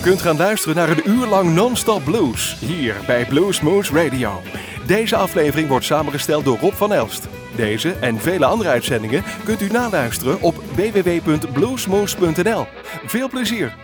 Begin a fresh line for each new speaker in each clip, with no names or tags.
U kunt gaan luisteren naar een uur lang non-stop blues hier bij Bluesmoose Radio. Deze aflevering wordt samengesteld door Rob van Elst. Deze en vele andere uitzendingen kunt u naluisteren op www.bluesmoose.nl. Veel plezier!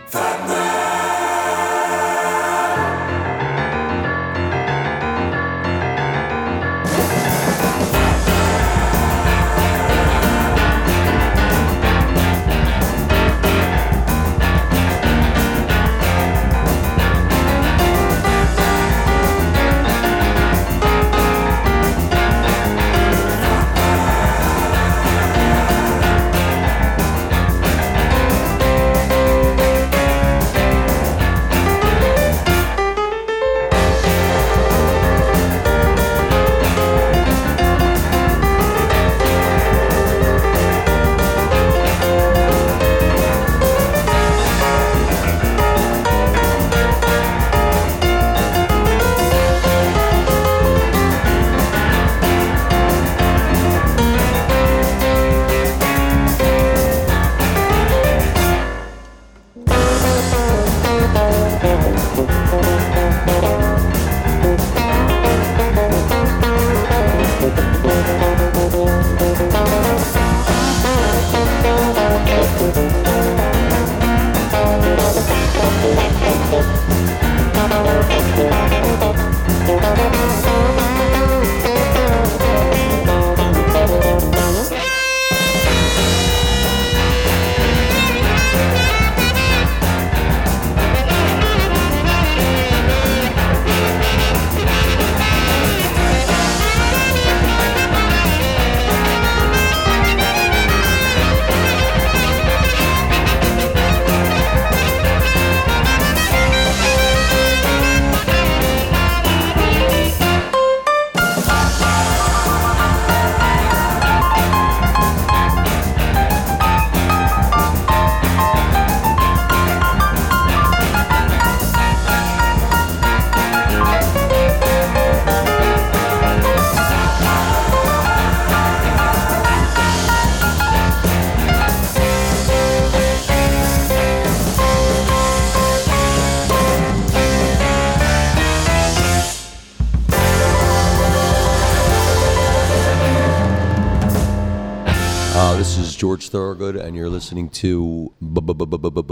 Listening to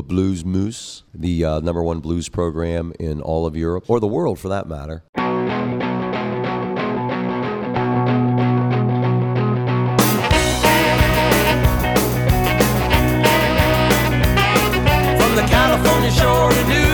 Blues Moose, the uh, number one blues program in all of Europe, or the world for that matter.
From the California shore to New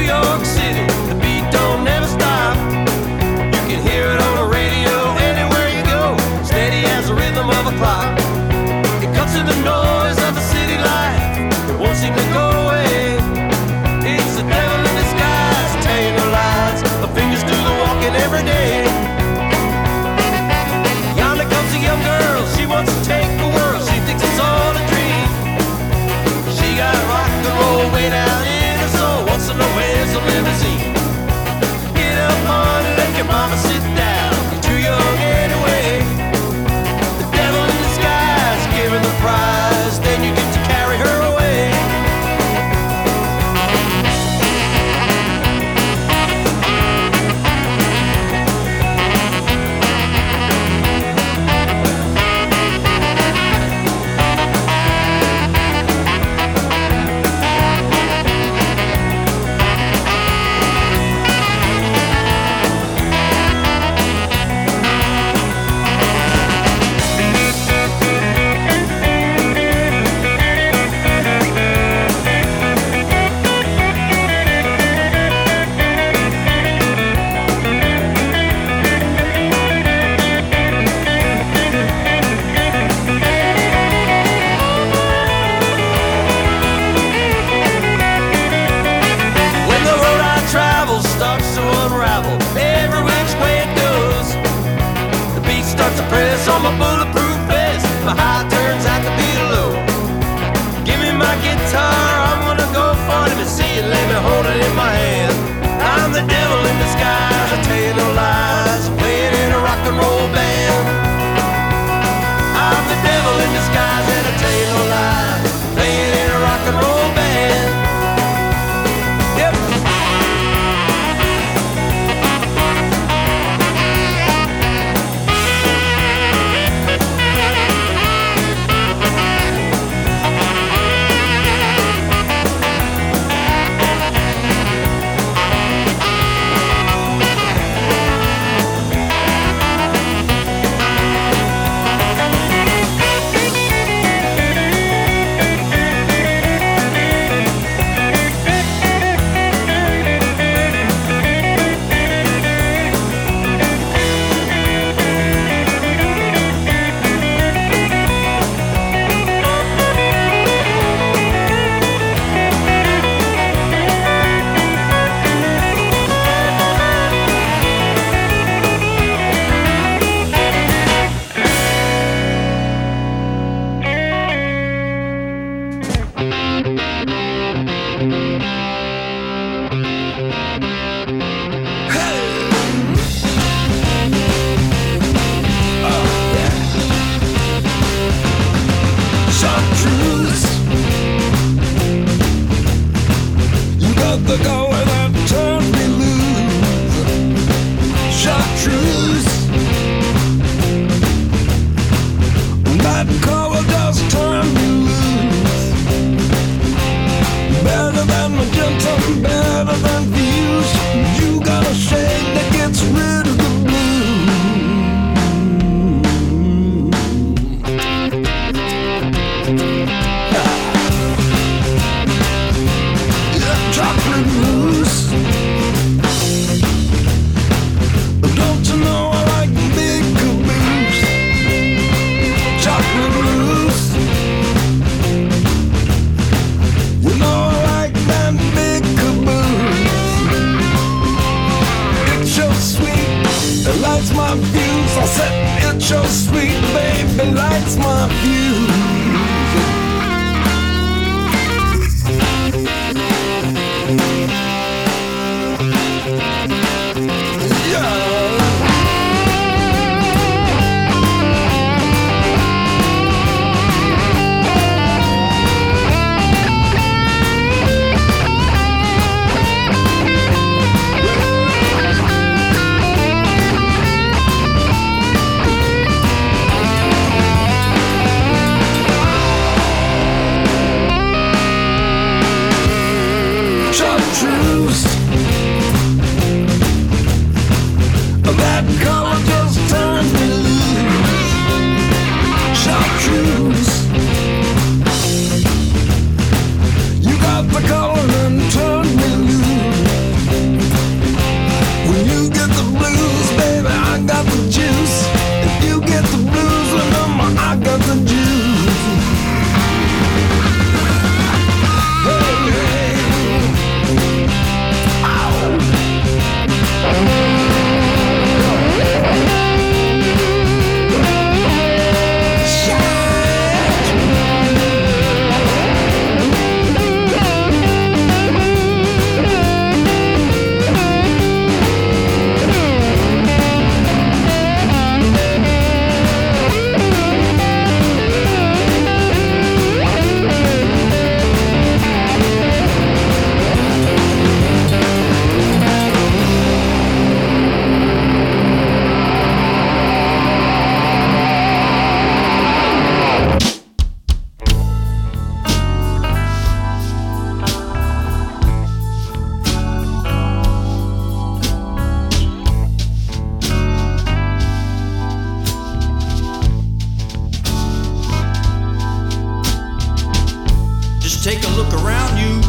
Take a
look around you.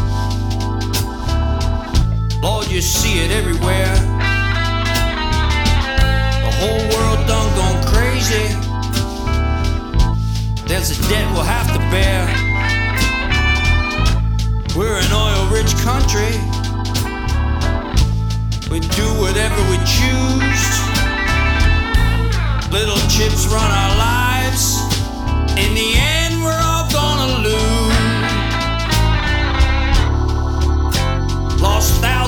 Lord, you see it everywhere. The whole world done gone crazy. There's a debt we'll have to bear. We're an oil rich country. We do whatever we choose. Little chips run our lives. In the end,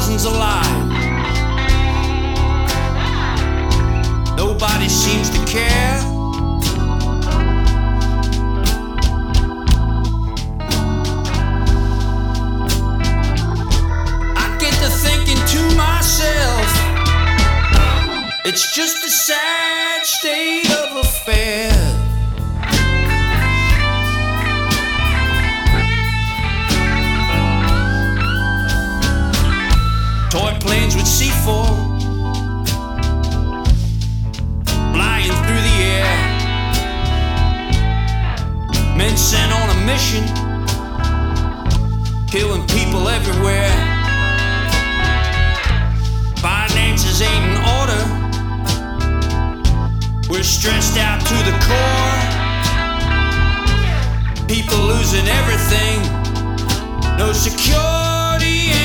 thousands alive. Nobody seems to care. I get to thinking to myself, it's just a sad state of affairs. Planes with C4 flying through the air. Men sent on a mission, killing people everywhere. Finances ain't in order. We're stressed out to the core. People losing everything. No security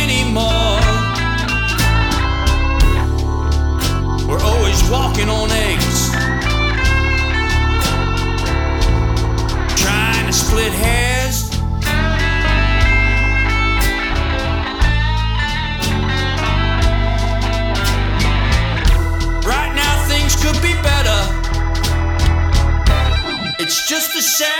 We're always walking on eggs. Trying to split hairs. Right now things could be better. It's just a sad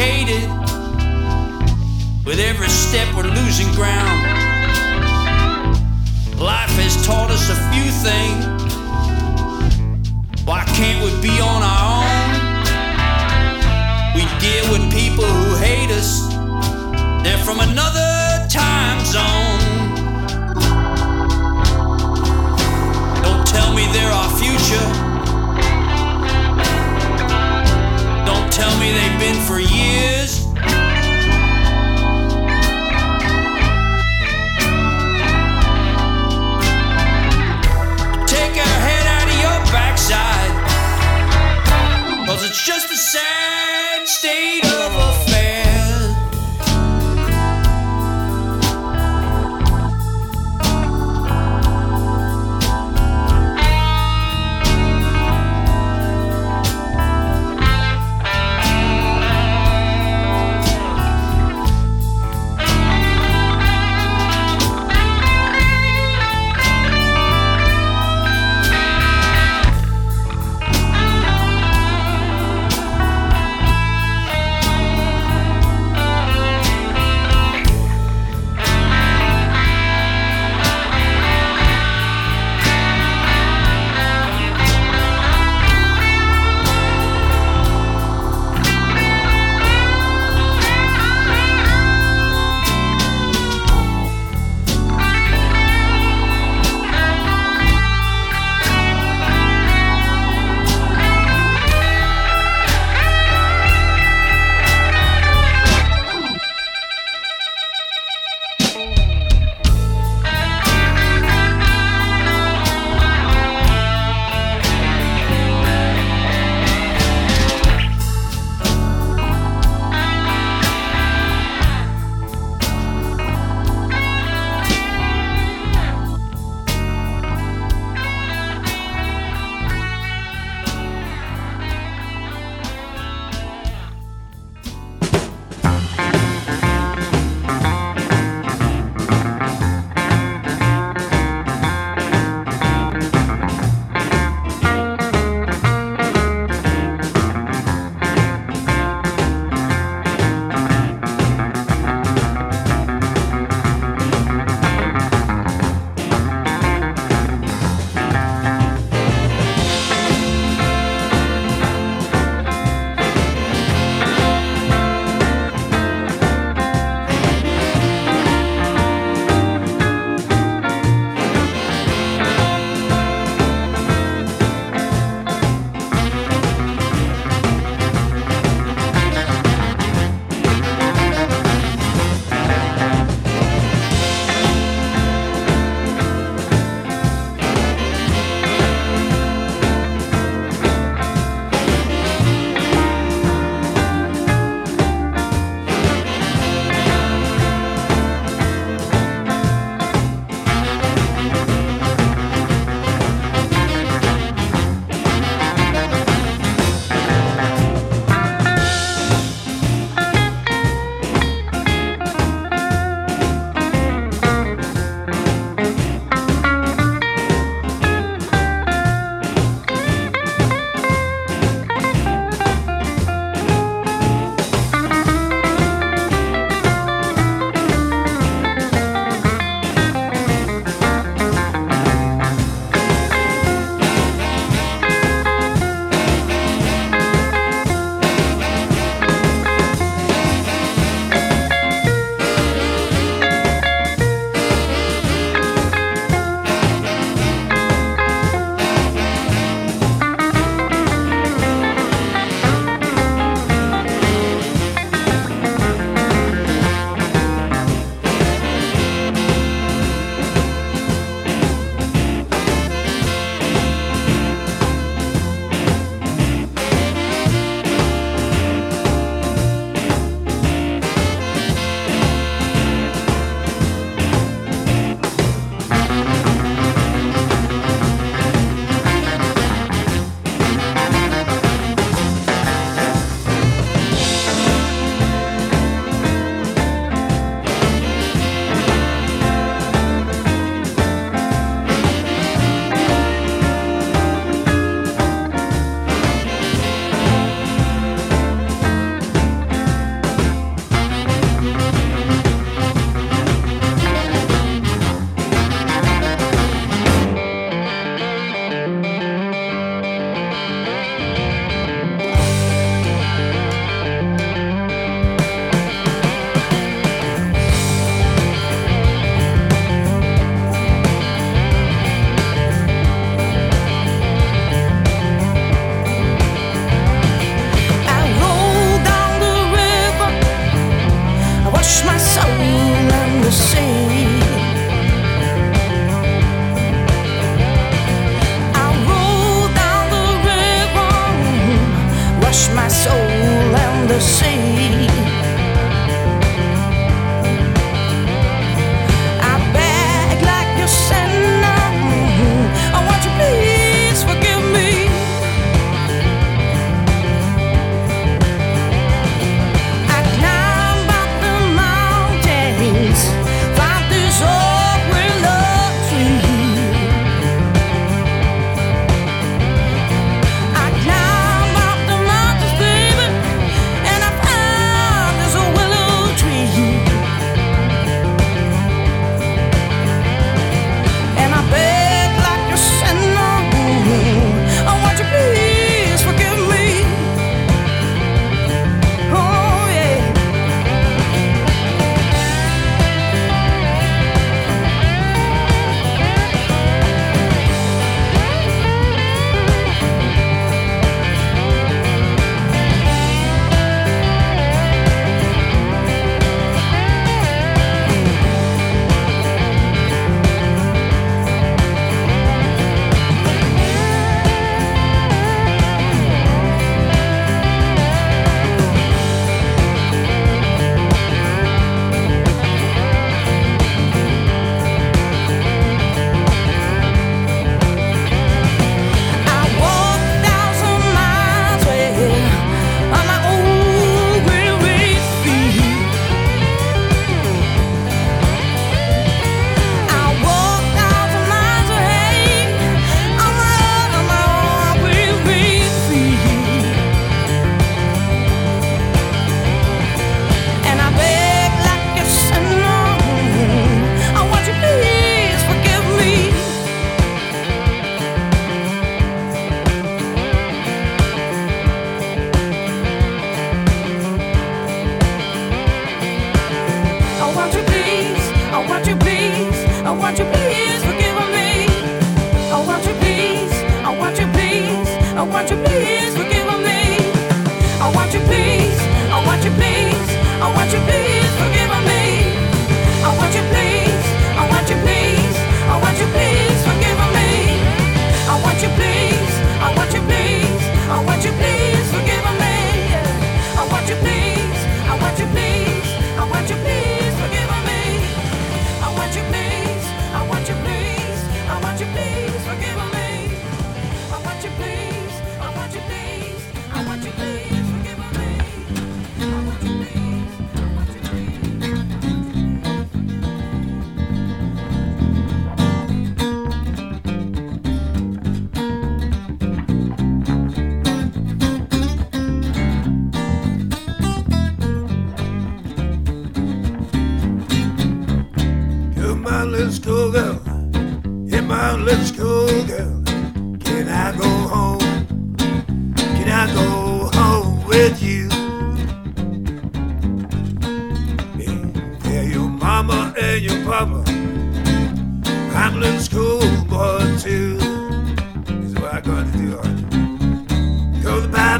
complicated. With every step, we're losing ground. Life has taught us a few things. Why can't we be on our own? We deal with people who hate us. They're from another time zone. Don't tell me they're our future. Tell me they've been for years. Take your head out of your backside. Cause it's just a sad state of affairs.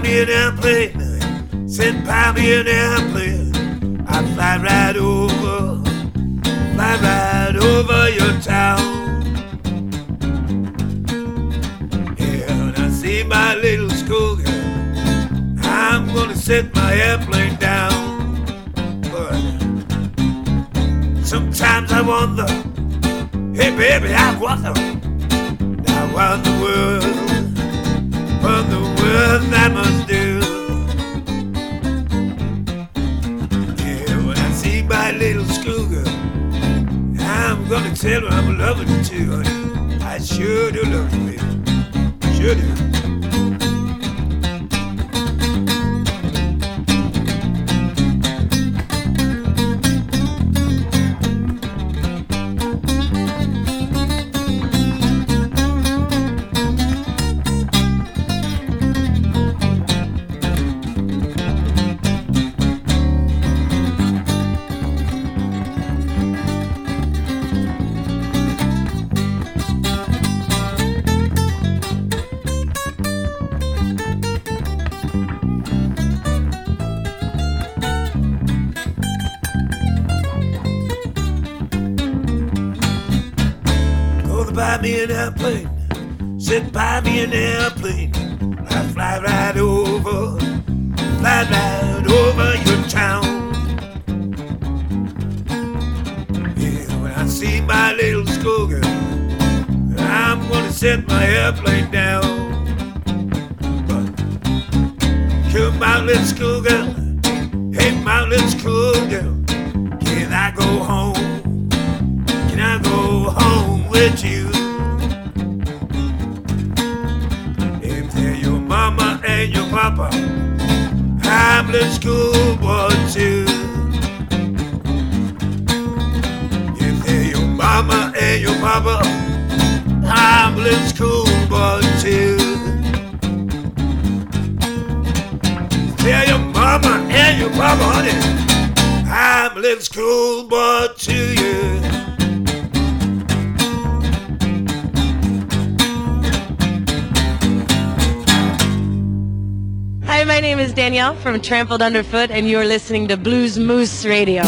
Me
an airplane. Send buy me an airplane. I fly right over fly right over your town. When I see my little schoolgirl, I'm gonna set my airplane down. But sometimes I wonder, hey baby, I wonder, now what the world, what the world I must do. Yeah, when I see my little schoolgirl. I'm gonna tell her I'm loving you too, honey. I sure do love you, baby. Sure do. Schoolgirl. Hey, my little schoolgirl. Can I go home? Can I go home with you? If they're your mama and your papa, I'm the schoolboy too. If they're your mama and your papa, I'm the schoolboy too. Mama and your papa, honey, I'm a little schoolboy to you.
Hi, my name is Danielle from Trampled Underfoot, and you're listening to Blues Moose Radio.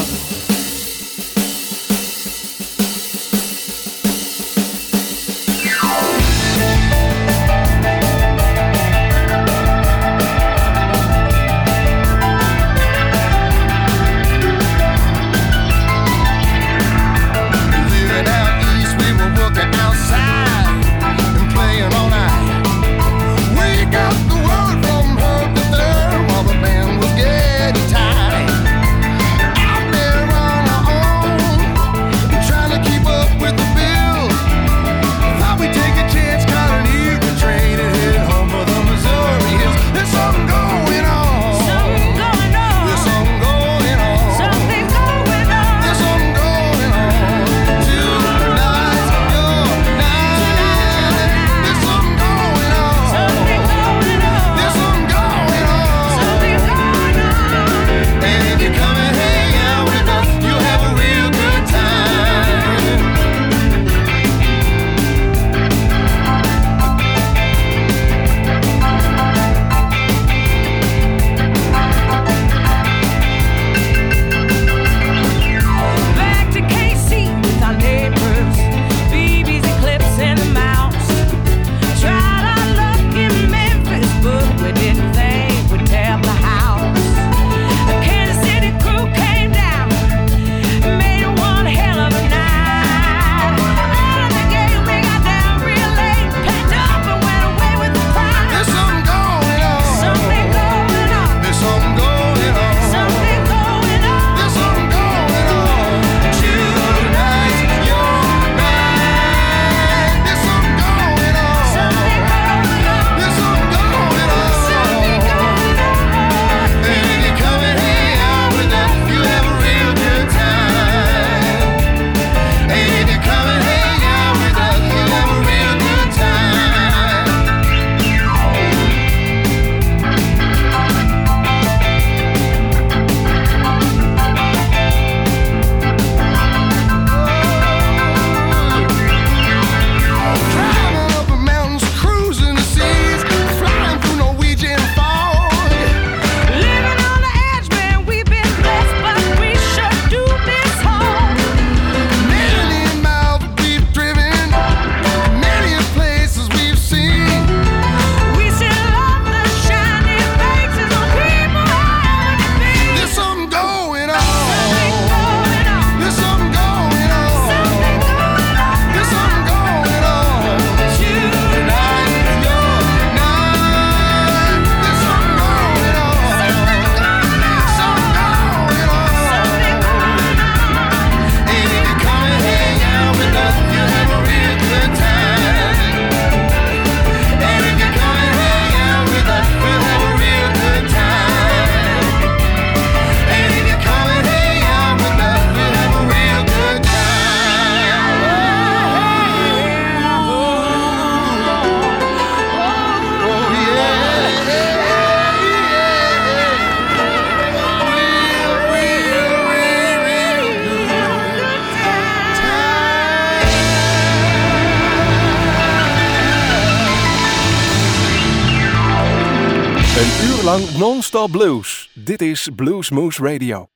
Blues. Dit is Blues Moose Radio.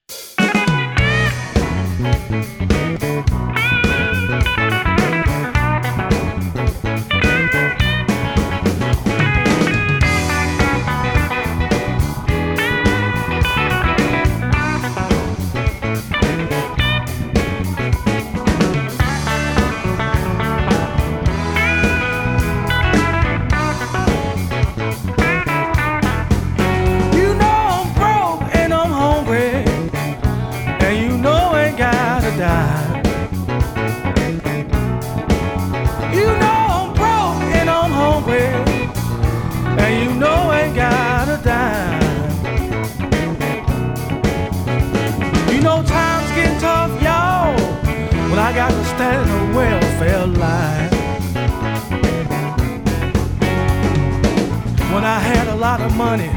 Lot of money,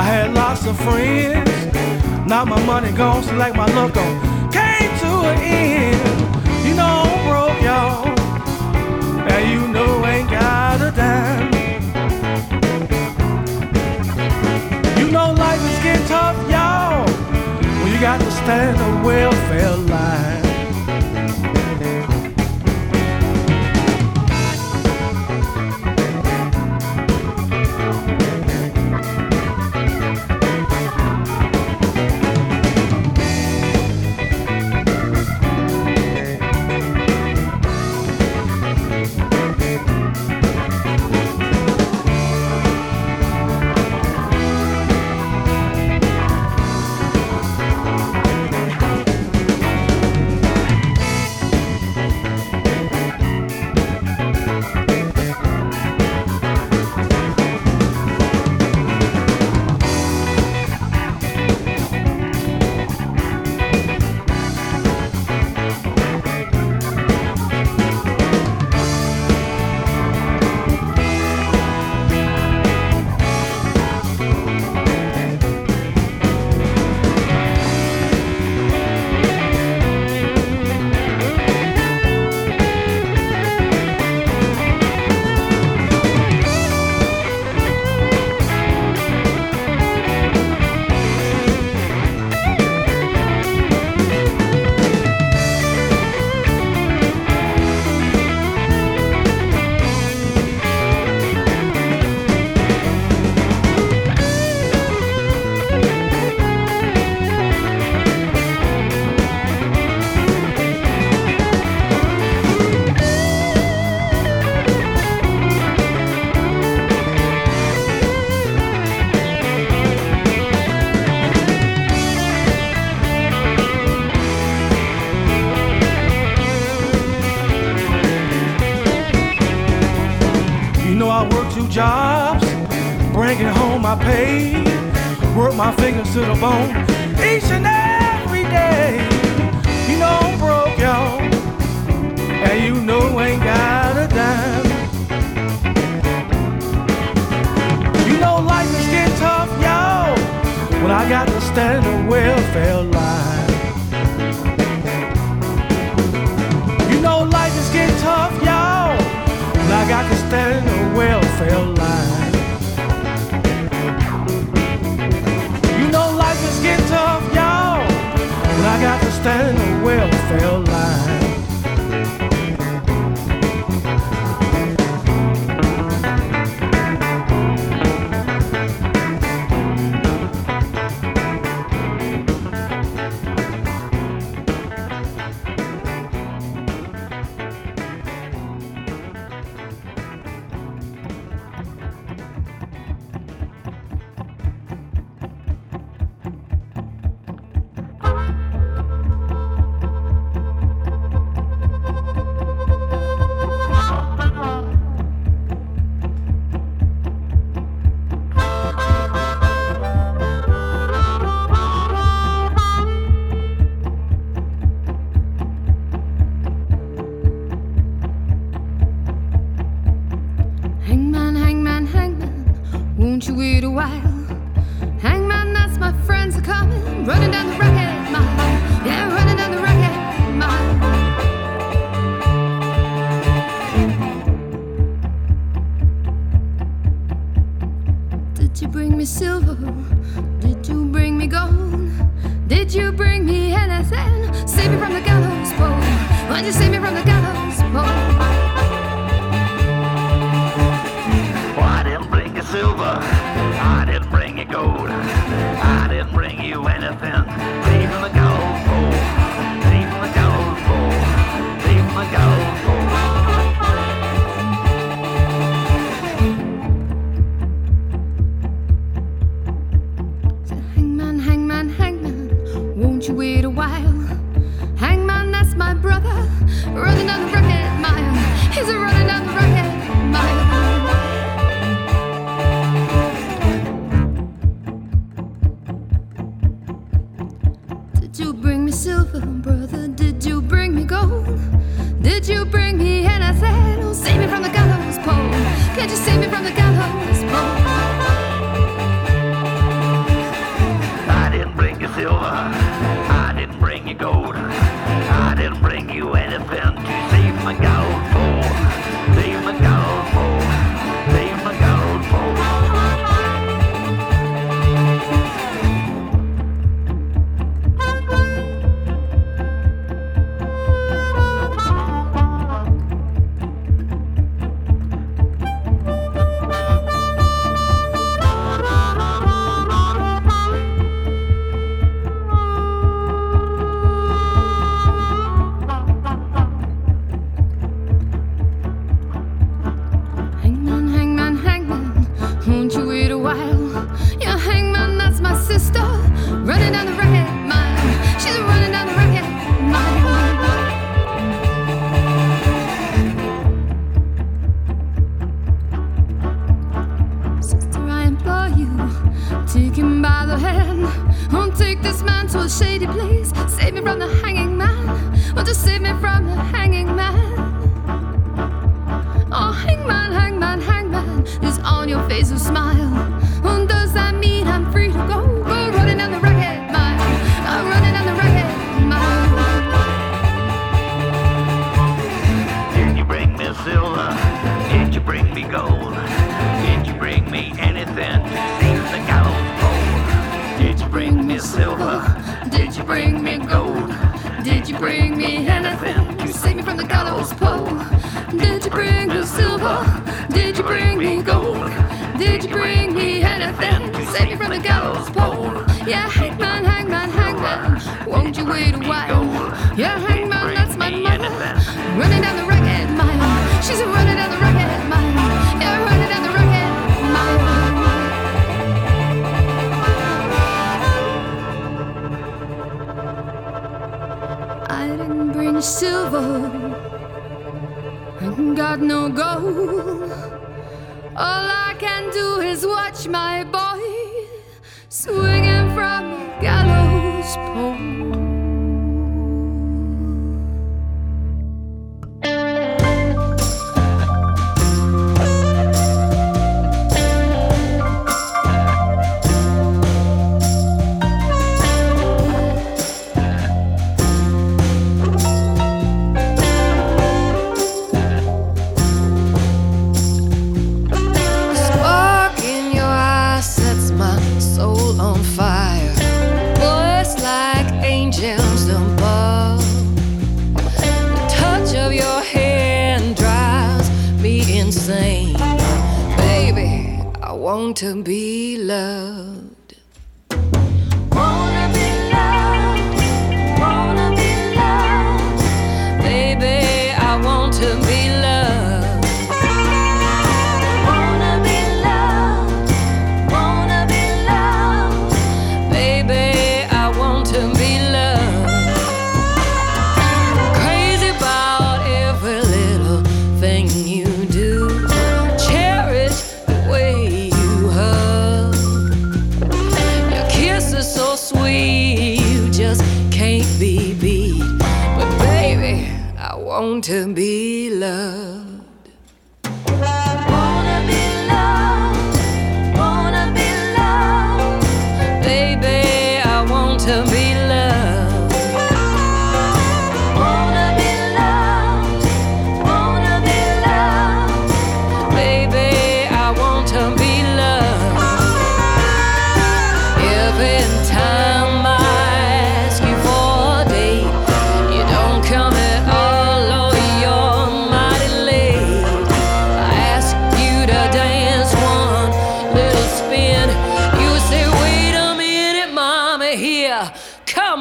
I had lots of friends. Now my money gone, so like my luck on came to an end. You know I'm broke, y'all, and you know I ain't got a dime. You know life is getting tough, y'all, when you got to stand the welfare line. My pay. Work my fingers to the bone each and every day. You know I'm broke, y'all, and you know ain't got a dime. You know life is getting tough, y'all, when I got to stand the welfare line. You know life is getting tough, y'all. And I got to stand the welfare line. Getting tough, y'all. And I got to stand the welfare line.
You wait a while? Hangman, that's my friends are coming, running down the racket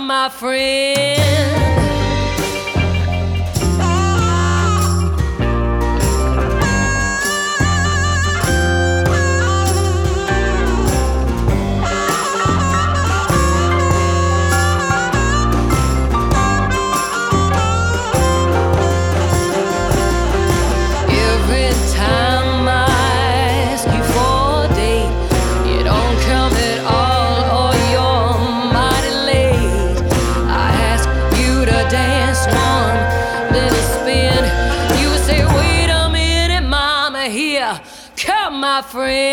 my
friend. free.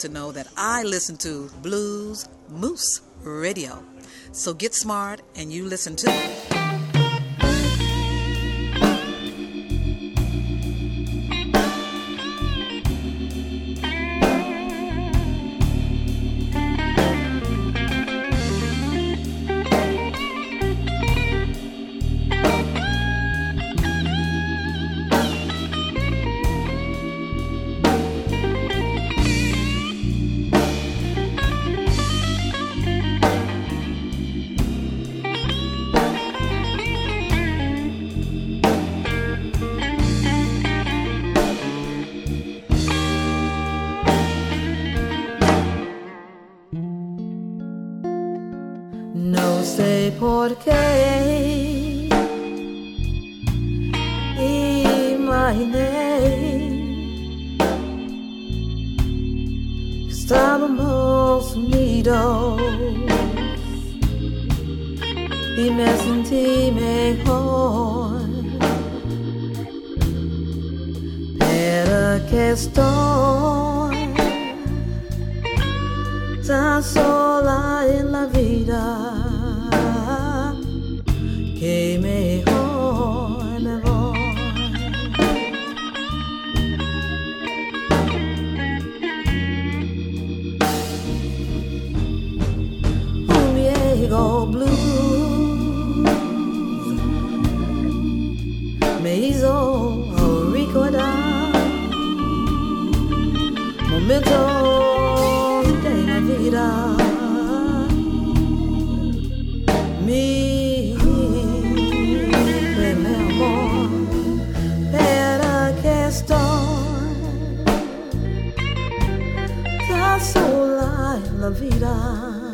to
know that I listen to Blues Moose Radio. So get smart and you listen
to Porque sola la vida.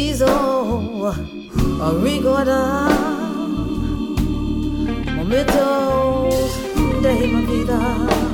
Riso, rigorá, momentos de minha vida.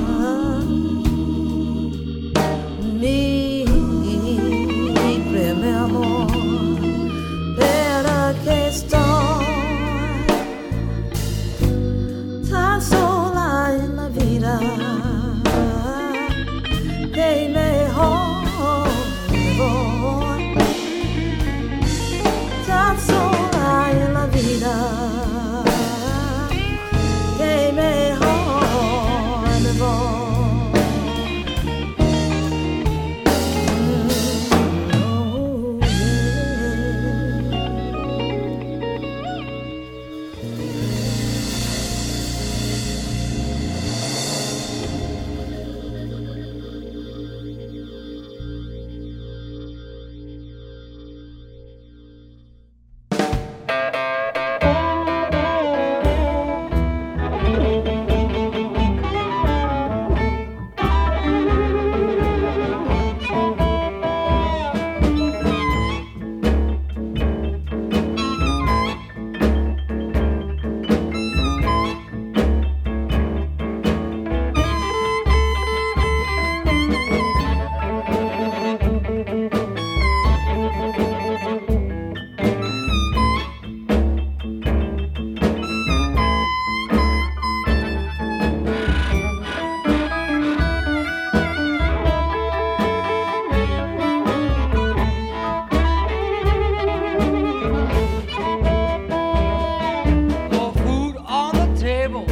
table,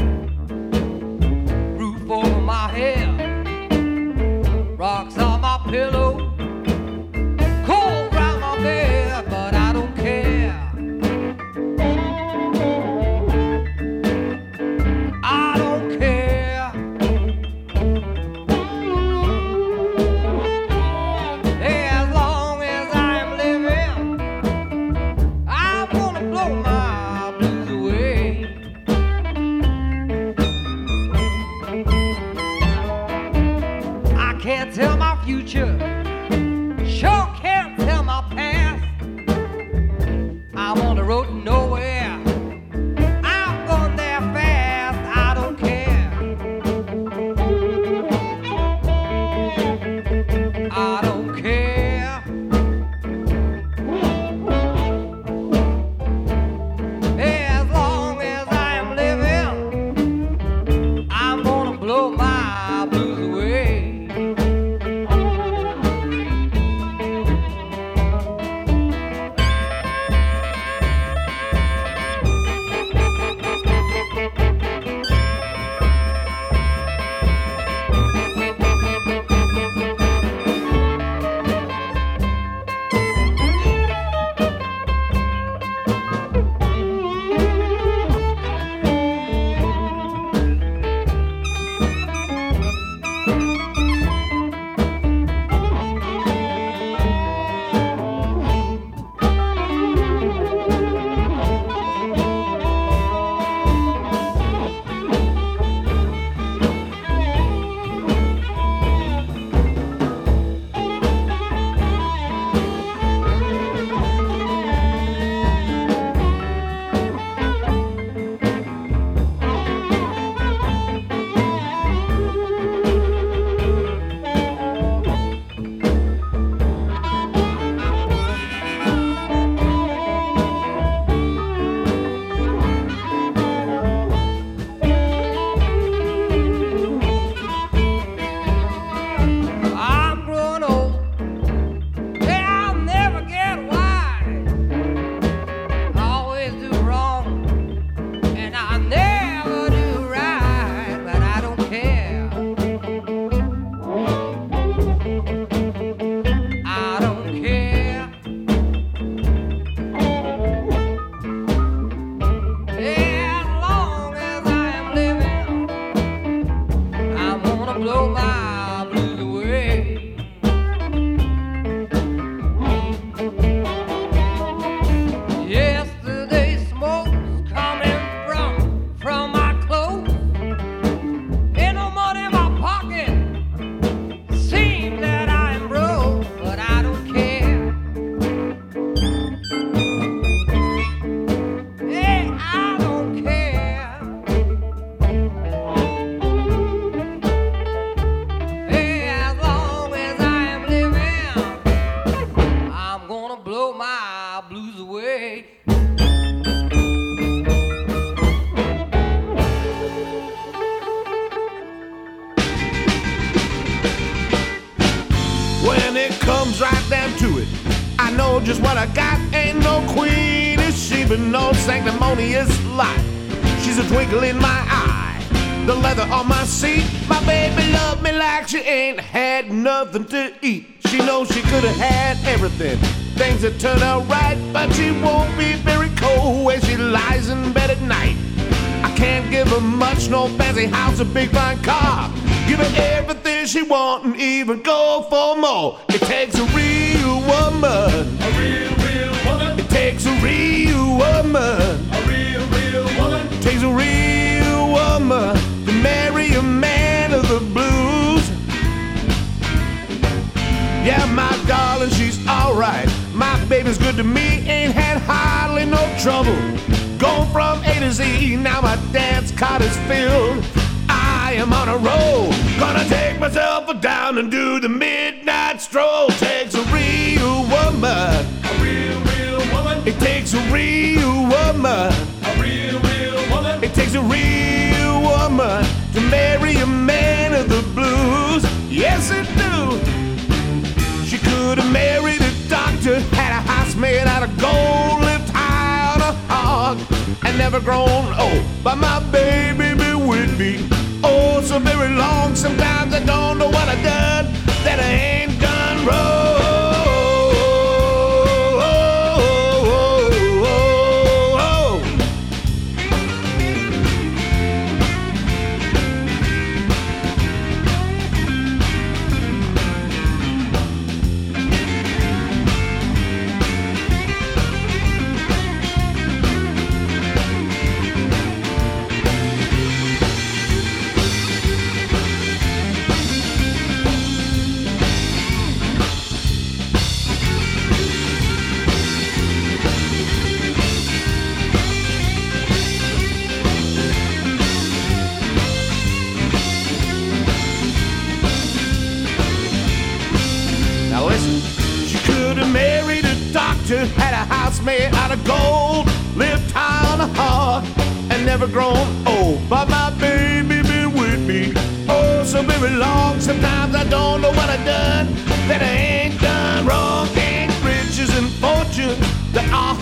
roof over
my head, rocks on my pillow. No
sanctimonious light. She's a twinkle in my eye, the leather on my seat. My baby love me like she ain't had nothing to eat. She knows she could have had everything, things that turn out right, but she won't be very cold when she lies in bed at night. I can't give her much, no fancy house, a big fine car. Give her everything she want and even go for more. It takes a real woman. A real, real woman. It takes a real woman. A real, real woman. Takes a real woman to marry a man of the blues. Yeah, my darling, she's alright. My baby's good to me, ain't had hardly no trouble. Going from A to Z, now my dance card is filled. I am on a roll, gonna take myself down and do the midnight stroll. Takes a real woman, It takes a real woman, a real, real woman. It takes a real woman to marry a man of the blues. Yes, it do. She could have married a doctor, had a house made out of gold, lived high on a hog, and never grown old. But my baby be with me, oh so very long. Sometimes I don't know what I done that I ain't done wrong.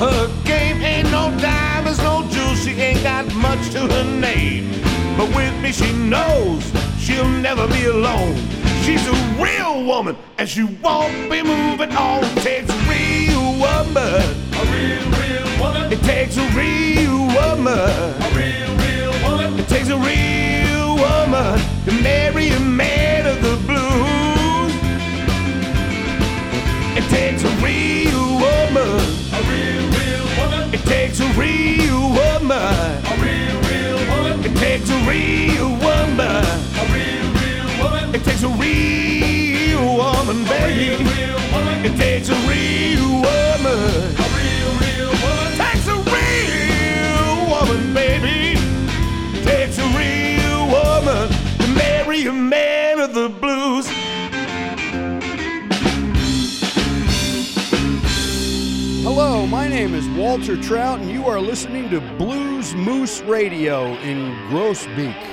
Her game. Ain't no diamonds, no jewels. She ain't got much to her name. But with me, she knows she'll never be alone. She's a real woman, and she won't be moving on. It Takes a real woman. A real, real woman. It takes a real woman. A real, real woman. It takes a real woman to marry a man takes a real woman. A real, real woman. It takes a real woman, baby. It takes a real woman. A real, real woman. Takes a real woman, baby. Takes a real woman to marry a man of the blues.
Hello, my name is Walter Trout, and you are listening to Blues Moose Radio in
Groesbeek.